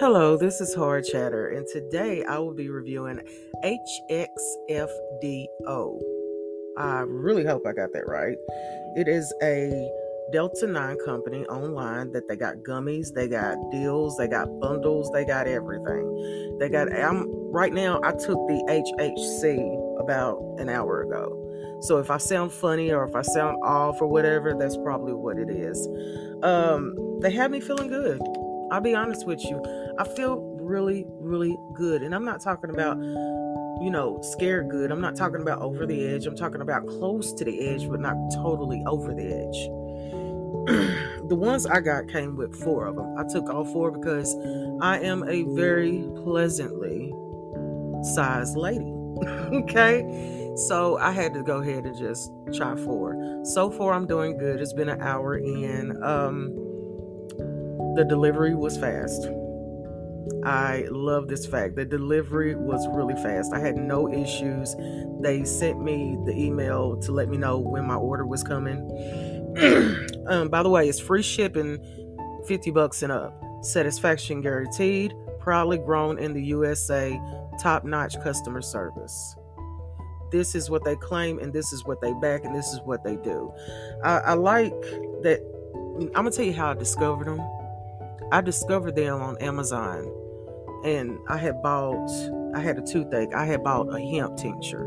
Hello, this is Hard Chatter, and today I will be reviewing HXFDO. I really hope I got that right. It is a Delta 9 company online that they got gummies, they got deals, they got bundles, they got everything. They got, I'm right now, I took the HHC about an hour ago. So if I sound funny or if I sound off or whatever, that's probably what it is. Um, they had me feeling good. I'll be honest with you. I feel really, really good. And I'm not talking about, you know, scared good. I'm not talking about over the edge. I'm talking about close to the edge, but not totally over the edge. the ones I got came with four of them. I took all four because I am a very pleasantly sized lady. okay. So I had to go ahead and just try four. So far, I'm doing good. It's been an hour in. Um, the delivery was fast. I love this fact. The delivery was really fast. I had no issues. They sent me the email to let me know when my order was coming. um, by the way, it's free shipping, 50 bucks and up. Satisfaction guaranteed. Proudly grown in the USA. Top notch customer service. This is what they claim, and this is what they back, and this is what they do. I, I like that. I'm gonna tell you how I discovered them I discovered them on Amazon and I had bought, I had a toothache. I had bought a hemp tincture.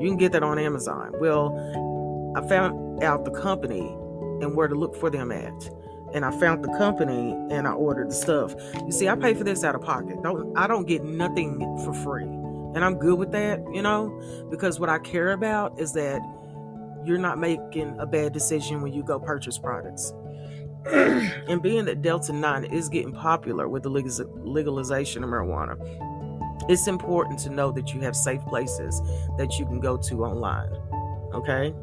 You can get that on Amazon. Well, I found out the company and where to look for them at. And I found the company and I ordered the stuff. You see, I pay for this out of pocket. Don't I don't get nothing for free. And I'm good with that, you know, because what I care about is that you're not making a bad decision when you go purchase products. And being that Delta 9 is getting popular with the legalization of marijuana, it's important to know that you have safe places that you can go to online. Okay?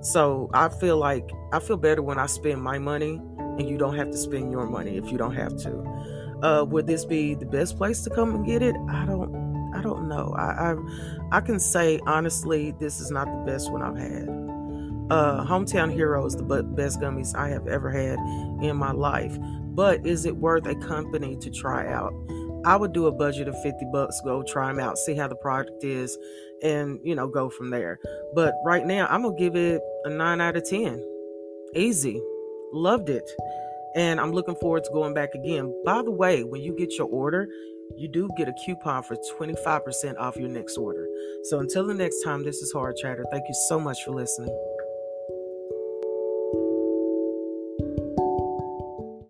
So I feel like I feel better when I spend my money and you don't have to spend your money if you don't have to. Uh, would this be the best place to come and get it? I don't I don't know. I, I I can say honestly, this is not the best one I've had uh, Hometown Hero is the best gummies I have ever had in my life. But is it worth a company to try out? I would do a budget of 50 bucks, go try them out, see how the product is, and you know, go from there. But right now, I'm gonna give it a 9 out of 10. Easy. Loved it. And I'm looking forward to going back again. By the way, when you get your order, you do get a coupon for 25% off your next order. So until the next time, this is Hard Chatter. Thank you so much for listening.